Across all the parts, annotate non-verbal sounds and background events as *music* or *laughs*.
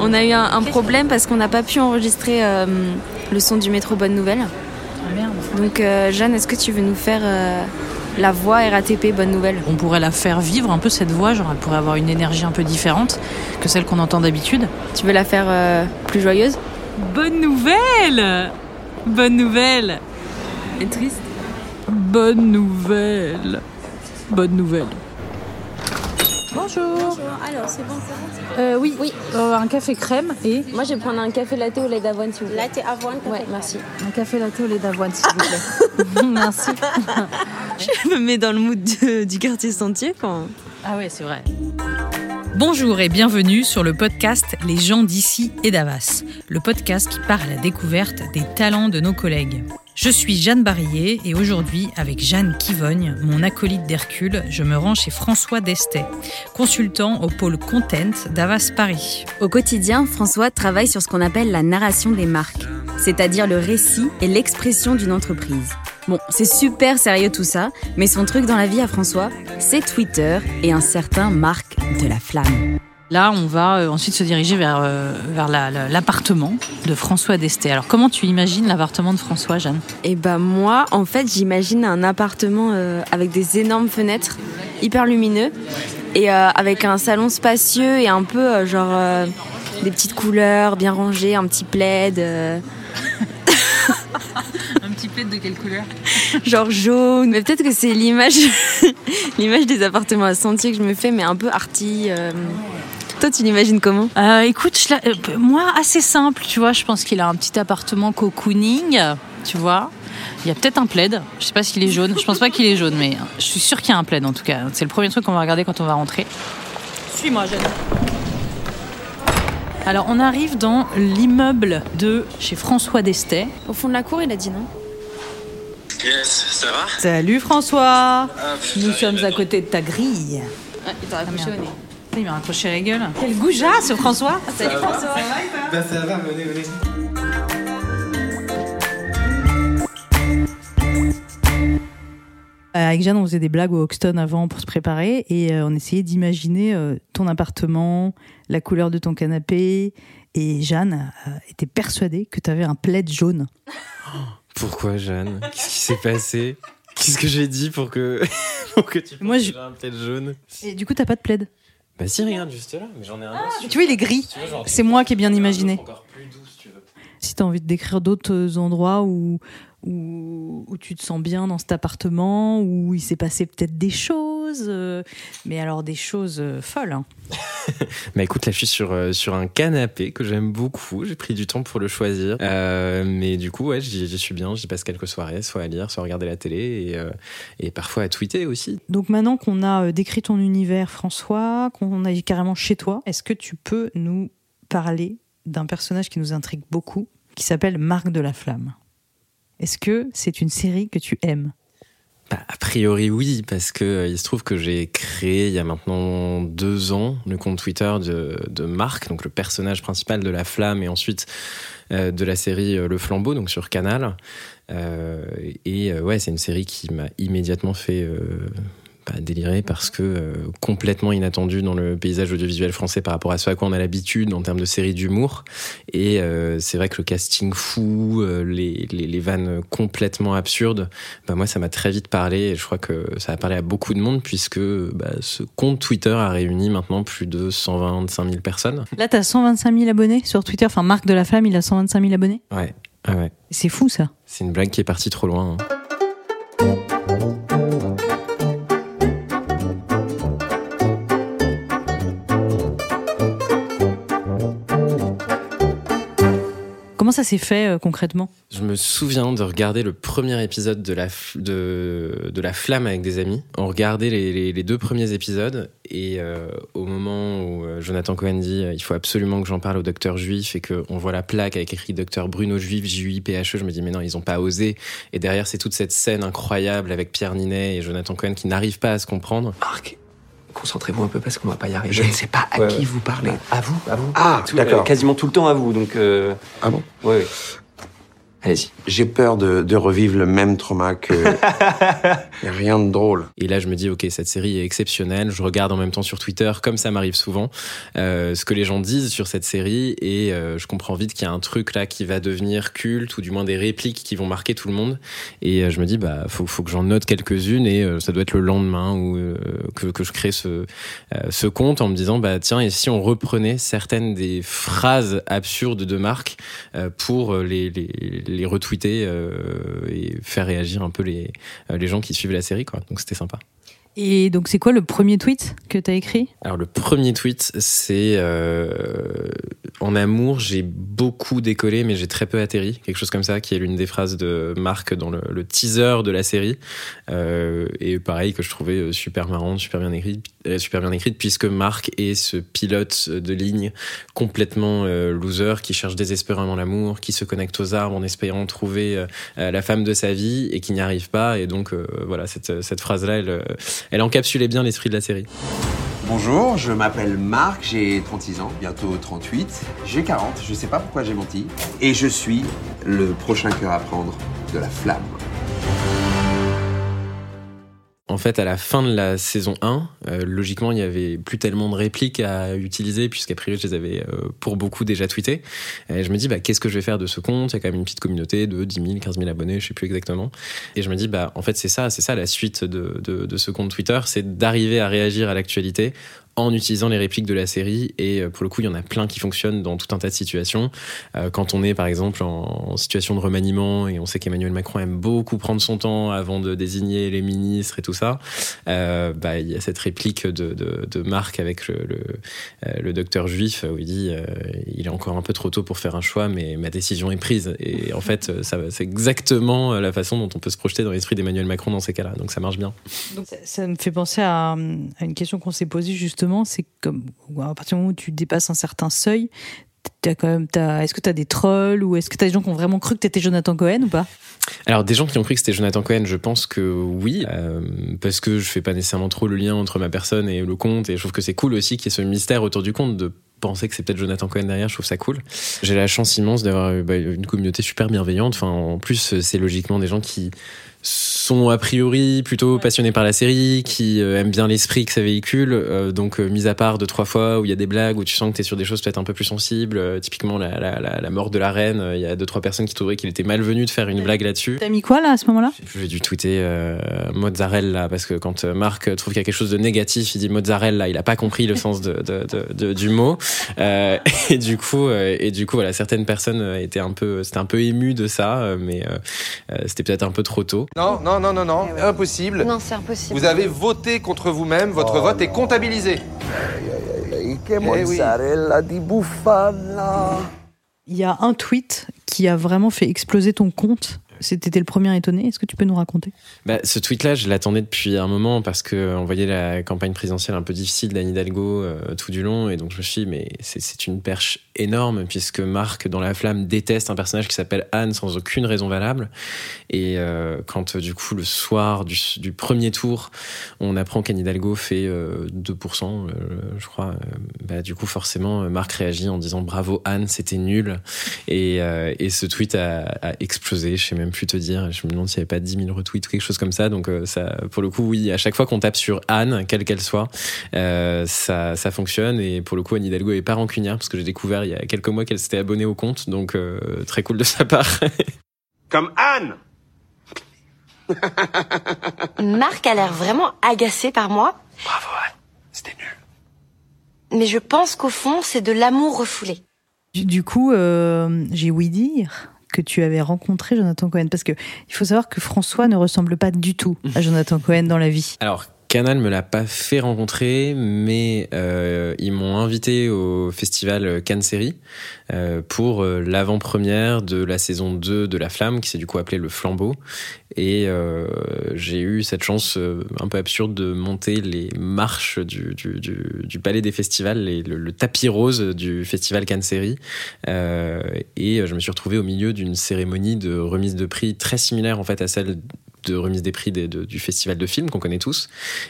On a eu un, un problème parce qu'on n'a pas pu enregistrer euh, le son du métro Bonne Nouvelle. Ah merde. Donc euh, Jeanne, est-ce que tu veux nous faire euh, la voix RATP Bonne Nouvelle? On pourrait la faire vivre un peu cette voix, genre elle pourrait avoir une énergie un peu différente que celle qu'on entend d'habitude. Tu veux la faire euh, plus joyeuse? Bonne nouvelle Bonne nouvelle Et triste Bonne nouvelle Bonne nouvelle. Bonjour. Alors, c'est bon, c'est Euh, oui, Oui. Euh, un café crème et Moi, je vais prendre un café latte au lait d'avoine, s'il vous plaît. Latte avoine, Ouais, merci. un café latte au lait d'avoine, s'il vous plaît. *laughs* Merci. *laughs* Je me mets dans le mood de- du quartier Sentier quand... Ah ouais, c'est vrai. Bonjour et bienvenue sur le podcast Les gens d'ici et d'Avas, le podcast qui part à la découverte des talents de nos collègues. Je suis Jeanne Barillet et aujourd'hui, avec Jeanne Kivogne, mon acolyte d'Hercule, je me rends chez François Destet, consultant au pôle Content d'Avas Paris. Au quotidien, François travaille sur ce qu'on appelle la narration des marques, c'est-à-dire le récit et l'expression d'une entreprise. Bon, c'est super sérieux tout ça, mais son truc dans la vie à François, c'est Twitter et un certain Marc de la Flamme. Là, on va euh, ensuite se diriger vers, euh, vers la- la- l'appartement de François Destet. Alors, comment tu imagines l'appartement de François, Jeanne? Et bah moi, en fait, j'imagine un appartement euh, avec des énormes fenêtres, hyper lumineux, et euh, avec un salon spacieux et un peu euh, genre euh, des petites couleurs bien rangées, un petit plaid, euh, *laughs* Un petit plaid de quelle couleur? Genre jaune. Mais peut-être que c'est l'image, *laughs* l'image des appartements à sentier que je me fais, mais un peu arty. Toi, tu l'imagines comment? Euh, écoute, je euh, moi, assez simple, tu vois. Je pense qu'il a un petit appartement cocooning, tu vois. Il y a peut-être un plaid. Je sais pas s'il est jaune. Je pense pas qu'il est jaune, mais je suis sûre qu'il y a un plaid en tout cas. C'est le premier truc qu'on va regarder quand on va rentrer. Suis-moi, Jeanne. Alors, on arrive dans l'immeuble de chez François Destet. Au fond de la cour, il a dit non. Yes, ça va? Salut François Ah, putain, Nous sommes il à côté de ta grille. il t'a au nez. Il m'a raccroché la gueule. Quel goujat ce François Salut François. Bah ça va, venez, venez. Euh, Avec Jeanne, on faisait des blagues au Hoxton avant pour se préparer et euh, on essayait d'imaginer euh, ton appartement, la couleur de ton canapé. Et Jeanne euh, était persuadée que tu avais un plaid jaune. *gasps* Pourquoi Jeanne? Qu'est-ce qui s'est passé? Qu'est-ce que j'ai dit pour que *laughs* pour que tu Moi, je- un plaid jaune? Et du coup, t'as pas de plaid. Bah si regarde juste là, mais j'en ai un autre. Tu vois, il est gris. Tu genre, C'est moi qui ai bien un imaginé. autre Encore plus doux si tu veux. Si t'as envie de décrire d'autres endroits où, où, où tu te sens bien dans cet appartement, où il s'est passé peut-être des choses, euh, mais alors des choses euh, folles. hein. *laughs* *laughs* Bah écoute, là je suis sur, euh, sur un canapé que j'aime beaucoup. J'ai pris du temps pour le choisir. Euh, mais du coup, ouais, j'y suis bien. J'y passe quelques soirées, soit à lire, soit à regarder la télé et, euh, et parfois à tweeter aussi. Donc maintenant qu'on a décrit ton univers, François, qu'on est carrément chez toi, est-ce que tu peux nous parler d'un personnage qui nous intrigue beaucoup, qui s'appelle Marc de la Flamme? Est-ce que c'est une série que tu aimes? Bah, a priori oui, parce que euh, il se trouve que j'ai créé il y a maintenant deux ans le compte Twitter de, de Marc, donc le personnage principal de La Flamme et ensuite euh, de la série euh, Le Flambeau, donc sur Canal. Et ouais, c'est une série qui m'a immédiatement fait bah, délirer parce que euh, complètement inattendue dans le paysage audiovisuel français par rapport à ce à quoi on a l'habitude en termes de séries d'humour. Et euh, c'est vrai que le casting fou, euh, les, les, les vannes complètement absurdes, bah moi ça m'a très vite parlé et je crois que ça a parlé à beaucoup de monde puisque bah, ce compte Twitter a réuni maintenant plus de 125 000 personnes. Là, t'as 125 000 abonnés sur Twitter. Enfin, Marc de la Flamme, il a 125 000 abonnés. Ouais, ah ouais. C'est fou ça. C'est une blague qui est partie trop loin. hein. Comment ça s'est fait euh, concrètement? Je me souviens de regarder le premier épisode de la, f- de, de la Flamme avec des amis. On regardait les, les- les deux premiers épisodes et euh, au moment où euh, Jonathan Cohen dit il faut absolument que j'en parle au docteur juif et qu'on voit la plaque avec écrit docteur Bruno Juif, J-U-I-P-H-E, je me dis mais non, ils ont pas osé. Et derrière, c'est toute cette scène incroyable avec Pierre Ninet et Jonathan Cohen qui n'arrivent pas à se comprendre. Marc, concentrez-vous un peu parce qu'on va pas y arriver. Je ne sais pas à Ouais, qui ouais. vous parlez. À vous, à vous. Ah, d'accord. euh, quasiment tout le temps à vous, donc. euh, Ah bon ouais. Allez-y. J'ai peur de, de revivre le même trauma que. *laughs* y a rien de drôle. Et là, je me dis, ok, cette série est exceptionnelle. Je regarde en même temps sur Twitter, comme ça m'arrive souvent, euh, ce que les gens disent sur cette série, et euh, je comprends vite qu'il y a un truc là qui va devenir culte, ou du moins des répliques qui vont marquer tout le monde. Et euh, je me dis, bah, faut, faut que j'en note quelques-unes, et euh, ça doit être le lendemain où euh, que, que je crée ce euh, ce compte en me disant, bah tiens, et si on reprenait certaines des phrases absurdes de Marc euh, pour les, les les retweeter euh, et faire réagir un peu les, euh, les gens qui suivent la série. Quoi. Donc c'était sympa. Et donc, c'est quoi le premier tweet que tu as écrit? Alors le premier tweet, c'est euh, en amour, j'ai beaucoup décollé, mais j'ai très peu atterri, quelque chose comme ça, qui est l'une des phrases de Marc dans le, le teaser de la série, euh, et pareil que je trouvais super marrante, super bien écrite, super bien écrite, puisque Marc est ce pilote de ligne complètement euh, loser qui cherche désespérément l'amour, qui se connecte aux arbres en espérant trouver euh, la femme de sa vie et qui n'y arrive pas, et donc euh, voilà cette, cette phrase-là, elle, elle encapsulait bien l'esprit de la série. Bonjour, je m'appelle Marc, j'ai 36 ans, bientôt 38. J'ai 40, je sais pas pourquoi j'ai menti. Et je suis le prochain cœur à prendre de la flamme. En fait, à la fin de la saison 1, euh, logiquement, il y avait plus tellement de répliques à utiliser, puisqu'à priori, je les avais euh, pour beaucoup déjà tweetées. Et je me dis, bah, qu'est-ce que je vais faire de ce compte? Il y a quand même une petite communauté de 10 000, 15 000 abonnés, je sais plus exactement. Et je me dis, bah, en fait, c'est ça, c'est ça la suite de, de ce compte Twitter, c'est d'arriver à réagir à l'actualité en utilisant les répliques de la série. Et euh, pour le coup, il y en a plein qui fonctionnent dans tout un tas de situations. Euh, quand on est, par exemple, en, situation de remaniement et on sait qu'Emmanuel Macron aime beaucoup prendre son temps avant de désigner les ministres et tout ça, euh, bah, il y a cette réplique de, de, Marc avec le, le, docteur juif où il dit il est encore un peu trop tôt pour faire un choix, mais ma décision est prise. Et en fait, ça, c'est exactement la façon dont on peut se projeter dans l'esprit d'Emmanuel Macron dans ces cas-là. Donc ça marche bien. Donc, ça, me fait penser à, à une question qu'on s'est posée justement. C'est comme à partir du moment où tu dépasses un certain seuil, t'as est-ce que tu as des trolls ou est-ce que tu as des gens qui ont vraiment cru que tu étais Jonathan Cohen ou pas? Alors, des gens qui ont cru que c'était Jonathan Cohen, je pense que oui, euh, parce que je fais pas nécessairement trop le lien entre ma personne et le compte, et je trouve que c'est cool aussi qu'il y ait ce mystère autour du compte de penser que c'est peut-être Jonathan Cohen derrière, je trouve ça cool. J'ai la chance immense d'avoir bah, une communauté super bienveillante. Enfin, en plus, c'est logiquement des gens qui sont a priori plutôt passionnés par la série, qui euh, aiment bien l'esprit que ça véhicule. Euh, donc, euh, mis à part deux trois fois où il y a des blagues où tu sens que t'es sur des choses peut-être un peu plus sensibles. euh, typiquement, la, la, la, la mort de la reine. euh, Il y a deux trois personnes qui trouveraient qu'il était malvenu de faire une blague là-dessus. T'as mis quoi là à ce moment-là? J'ai dû tweeter euh, mozzarella parce que quand Marc trouve qu'il y a quelque chose de négatif, il dit mozzarella. Il a pas compris le *laughs* sens de, de, de, de- du mot. Euh, *laughs* et du coup, euh, et du coup, voilà, certaines personnes étaient un peu, c'était un peu ému de ça, mais c'était peut-être un peu trop tôt. Non, non, non, non, non, impossible. Non, c'est impossible. Vous avez voté contre vous-même, votre vote est comptabilisé. Oui. bufala. Il y a un tweet qui a vraiment fait exploser ton compte. C'était le premier étonné. Est-ce que tu peux nous raconter? Bah, ce tweet-là, je l'attendais depuis un moment parce que euh, voyait la campagne présidentielle un peu difficile d'Anne Hidalgo euh, tout du long, et donc je me suis dit, mais c'est une perche énorme puisque Marc dans La Flamme déteste un personnage qui s'appelle Anne sans aucune raison valable. Et euh, quand du coup le soir du, premier tour, on apprend qu'Anne Hidalgo fait euh, 2%, euh, je crois, bah, du coup forcément Marc réagit en disant bravo Anne, c'était nul. Et, ce tweet a, a explosé, je sais même plus te dire, je me demande s'il n'y avait pas 10 000 retweets ou quelque chose comme ça. Donc euh, ça, pour le coup, oui, à chaque fois qu'on tape sur Anne, quelle qu'elle soit, euh, ça, ça fonctionne. Et pour le coup, Anne Hidalgo est pas rancunière parce que j'ai découvert il y a quelques mois qu'elle s'était abonnée au compte, donc euh, très cool de sa part. *laughs* Comme Anne *laughs* Marc a l'air vraiment agacé par moi, Bravo Anne, c'était nul. mais je pense qu'au fond, c'est de l'amour refoulé. Du, coup, euh, j'ai ouï dire que tu avais rencontré Jonathan Cohen? Parce que il faut savoir que François ne ressemble pas du tout à *laughs* Jonathan Cohen dans la vie. Alors, Canal me l'a pas fait rencontrer, mais euh, ils m'ont invité au festival Cannes Série euh, pour euh, l'avant-première de la saison 2 de La Flamme, qui s'est du coup appelée Le Flambeau. Et j'ai eu cette chance un peu absurde de monter les marches du, du, du, palais des festivals, le, tapis rose du festival Cannes Série. Et je me suis retrouvé au milieu d'une cérémonie de remise de prix très similaire en fait à celle de remise des prix du festival de films qu'on connaît tous.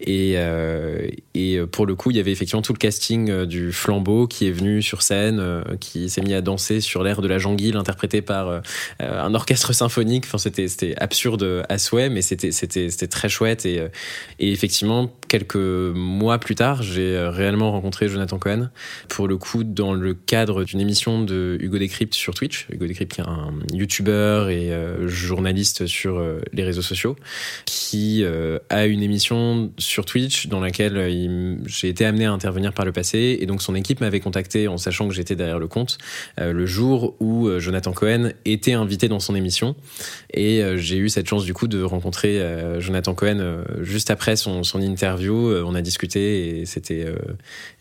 Et, euh, et pour le coup, il y avait effectivement tout le casting euh, du flambeau qui est venu sur scène, euh, qui s'est mis à danser sur l'air de la jonguille interprété par euh, euh, un orchestre symphonique. Enfin, c'était absurde à souhait, mais c'était très chouette. Et, euh, et effectivement, quelques mois plus tard, j'ai euh, réellement rencontré Jonathan Cohen pour le coup dans le cadre d'une émission de Hugo Décrypte sur Twitch. Hugo Décrypte qui est un youtubeur et euh, journaliste sur euh, les réseaux sociaux qui a une émission sur Twitch dans laquelle j'ai été amené à intervenir par le passé et donc son équipe m'avait contacté en sachant que j'étais derrière le compte le jour où Jonathan Cohen était invité dans son émission et j'ai eu cette chance du coup de rencontrer Jonathan Cohen juste après son interview. Euh, on a discuté et c'était, euh,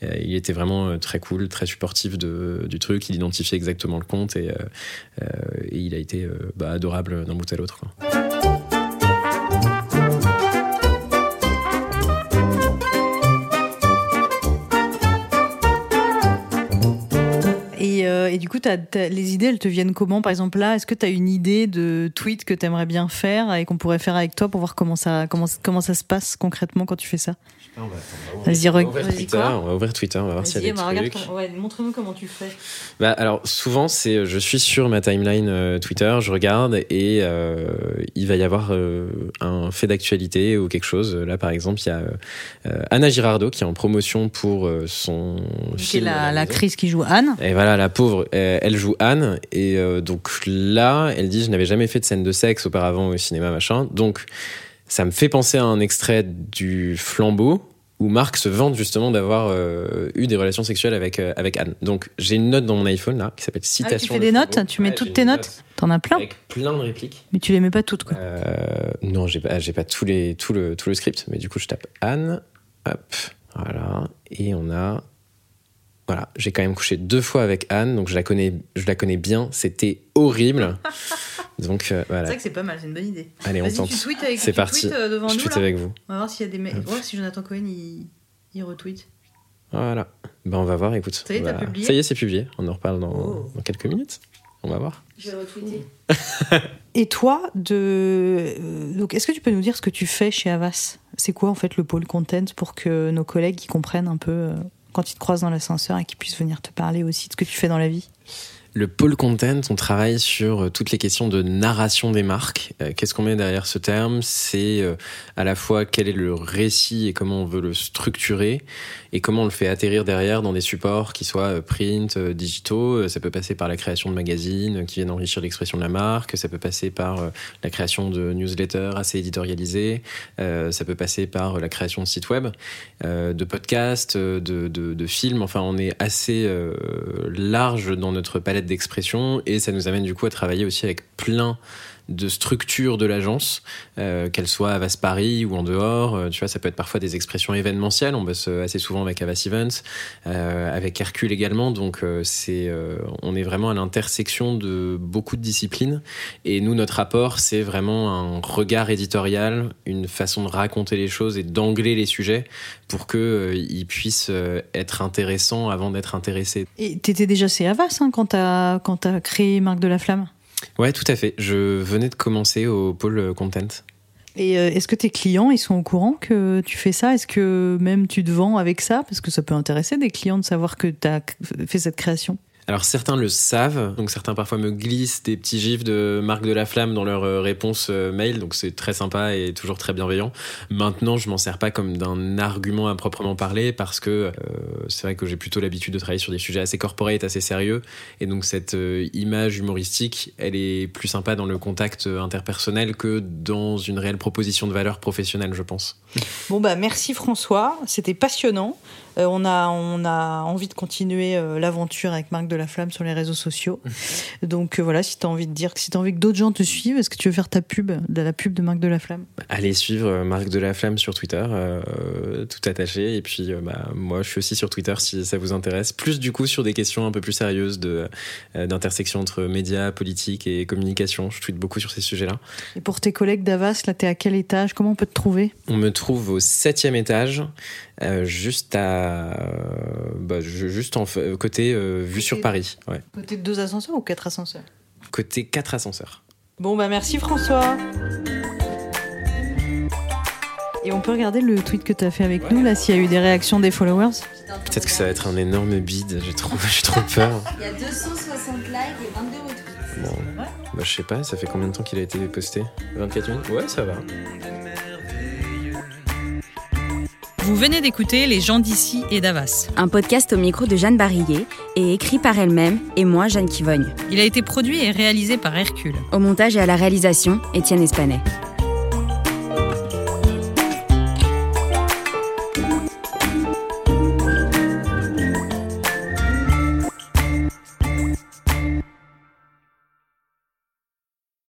euh, il était vraiment très cool, très supportif du truc. Il identifiait exactement le compte et, il a été bah, adorable d'un bout à l'autre. Coup, les idées, elles te viennent comment? Par exemple, là, est-ce que tu as une idée de tweet que tu aimerais bien faire et qu'on pourrait faire avec toi pour voir comment ça, comment, comment ça se passe concrètement quand tu fais ça? Vas-y, On va re- ouvrir vas-y, Twitter, quoi? on va ouvrir Twitter, on va voir s'il y a Vas-y, des bah, regarde trucs. comment- ouais, montre-nous comment tu fais. Bah, alors souvent c'est euh, je suis sur ma timeline euh, Twitter, je regarde et euh, il va y avoir euh, un fait d'actualité ou quelque chose. Là par exemple il y a euh, Anna Girardot qui est en promotion pour euh, son C'est film. la, à la maison. Chris qui joue Anne. Et voilà, la pauvre, euh, elle joue Anne. Et euh, donc là, elle dit Je n'avais jamais fait de scène de sexe auparavant au cinéma, machin. Donc ça me fait penser à un extrait du Flambeau où Marc se vante justement d'avoir euh, eu des relations sexuelles avec, euh, avec Anne. Donc j'ai une note dans mon iPhone là qui s'appelle Citation. Ah, tu fais des notes Flambeau. Tu mets Ouais, toutes tes notes T'en as plein Avec plein de répliques. Mais tu les mets pas toutes, quoi. Euh, non, j'ai pas, j'ai pas tous les, tout, le, tout le script, mais du coup, je tape Anne, hop, voilà, et on a. Voilà, j'ai quand même couché deux fois avec Anne, donc je la connais, je la connais bien, c'était horrible. *laughs* donc euh, voilà, que c'est pas mal, c'est une bonne idée. allez, on tente. C'est parti. tweets, euh, devant Je nous, tweete là. avec vous. On va voir s'il y a des mecs. Voir si Jonathan Cohen il, il retweet. Voilà. Ben, on va voir, écoute. Ça y est, t'as Voilà. publié Ça y est, c'est publié. On en reparle dans, Oh. dans quelques minutes. On va voir. Je vais retweeter. *laughs* Et toi, de... euh, donc, est-ce que tu peux nous dire ce que tu fais chez Avas? C'est quoi en fait le pôle content pour que nos collègues y comprennent un peu euh, quand ils te croisent dans l'ascenseur et qu'ils puissent venir te parler aussi de ce que tu fais dans la vie Le pôle content, on travaille sur euh, toutes les questions de narration des marques. Euh, Qu'est-ce qu'on met derrière ce terme? C'est euh, à la fois quel est le récit et comment on veut le structurer et comment on le fait atterrir derrière dans des supports qui soient print, digitaux. Ça peut passer par la création de magazines qui viennent enrichir l'expression de la marque. Ça peut passer par la création de newsletters assez éditorialisés. Euh, Ça peut passer par la création de sites web, de podcasts, de, films. Enfin, on est assez large dans notre palette d'expression et ça nous amène du coup à travailler aussi avec plein de structures de l'agence, euh, qu'elles soient à Avas Paris ou en dehors. Euh, tu vois, ça peut être parfois des expressions événementielles. On bosse euh, assez souvent avec Avas Events, avec Hercule également. Donc, on est vraiment à l'intersection de beaucoup de disciplines. Et nous, notre apport, c'est vraiment un regard éditorial, une façon de raconter les choses et d'angler les sujets pour que ils puissent être intéressants avant d'être intéressés. Et t'étais déjà chez Avas hein, quand quand t'as créé Marque de la Flamme? Ouais, tout à fait. Je venais de commencer au pôle euh, content. Et euh, est-ce que tes clients, ils sont au courant que tu fais ça? Est-ce que même tu te vends avec ça? Parce que ça peut intéresser des clients de savoir que tu as fait cette création. Alors certains le savent, donc certains parfois me glissent des petits gifs de Marc de la Flamme dans leur euh, réponse euh, mail, donc c'est très sympa et toujours très bienveillant. Maintenant, je m'en sers pas comme d'un argument à proprement parler parce que euh, c'est vrai que j'ai plutôt l'habitude de travailler sur des sujets assez corporate, assez sérieux, et donc cette image humoristique, elle est plus sympa dans le contact interpersonnel que dans une réelle proposition de valeur professionnelle, je pense. Bon bah merci François, c'était passionnant. Euh, on a on a envie de continuer euh, l'aventure avec Marc de la Flamme sur les réseaux sociaux. *laughs* Donc euh, voilà, si tu as envie de dire si tu envie que d'autres gens te suivent, est-ce que tu veux faire ta pub, de la pub de Marc de la Flamme Allez suivre Marc de la Flamme sur Twitter, tout attaché. Et puis, bah, moi, je suis aussi sur Twitter si ça vous intéresse. Plus du coup sur des questions un peu plus sérieuses de, d'intersection entre médias, politique et communication. Je tweete beaucoup sur ces sujets-là. Et pour tes collègues d'Avas, là t'es à quel étage? Comment on peut te trouver? On me trouve au septième étage, euh, juste à, euh, bah, ju- juste en côté euh, vue sur Paris. Ouais. Côté de deux ascenseurs ou quatre ascenseurs Côté quatre ascenseurs. Bon bah merci François. Et on peut regarder le tweet que tu as fait avec nous, là, s'il y a eu des réactions des followers Peut-être que ça va être un énorme bide, j'ai trop, *laughs* j'ai trop peur. Il y a 260 likes et 22 retweets. Bon, bah, je sais pas, ça fait combien de temps qu'il a été posté? 24 minutes? Ouais, ça va. Vous venez d'écouter Les gens d'ici et d'Avas. Un podcast au micro de Jeanne Barillet et écrit par elle-même et moi, Jeanne Kivogne. Il a été produit et réalisé par Hercule. Au montage et à la réalisation, Étienne Espanet.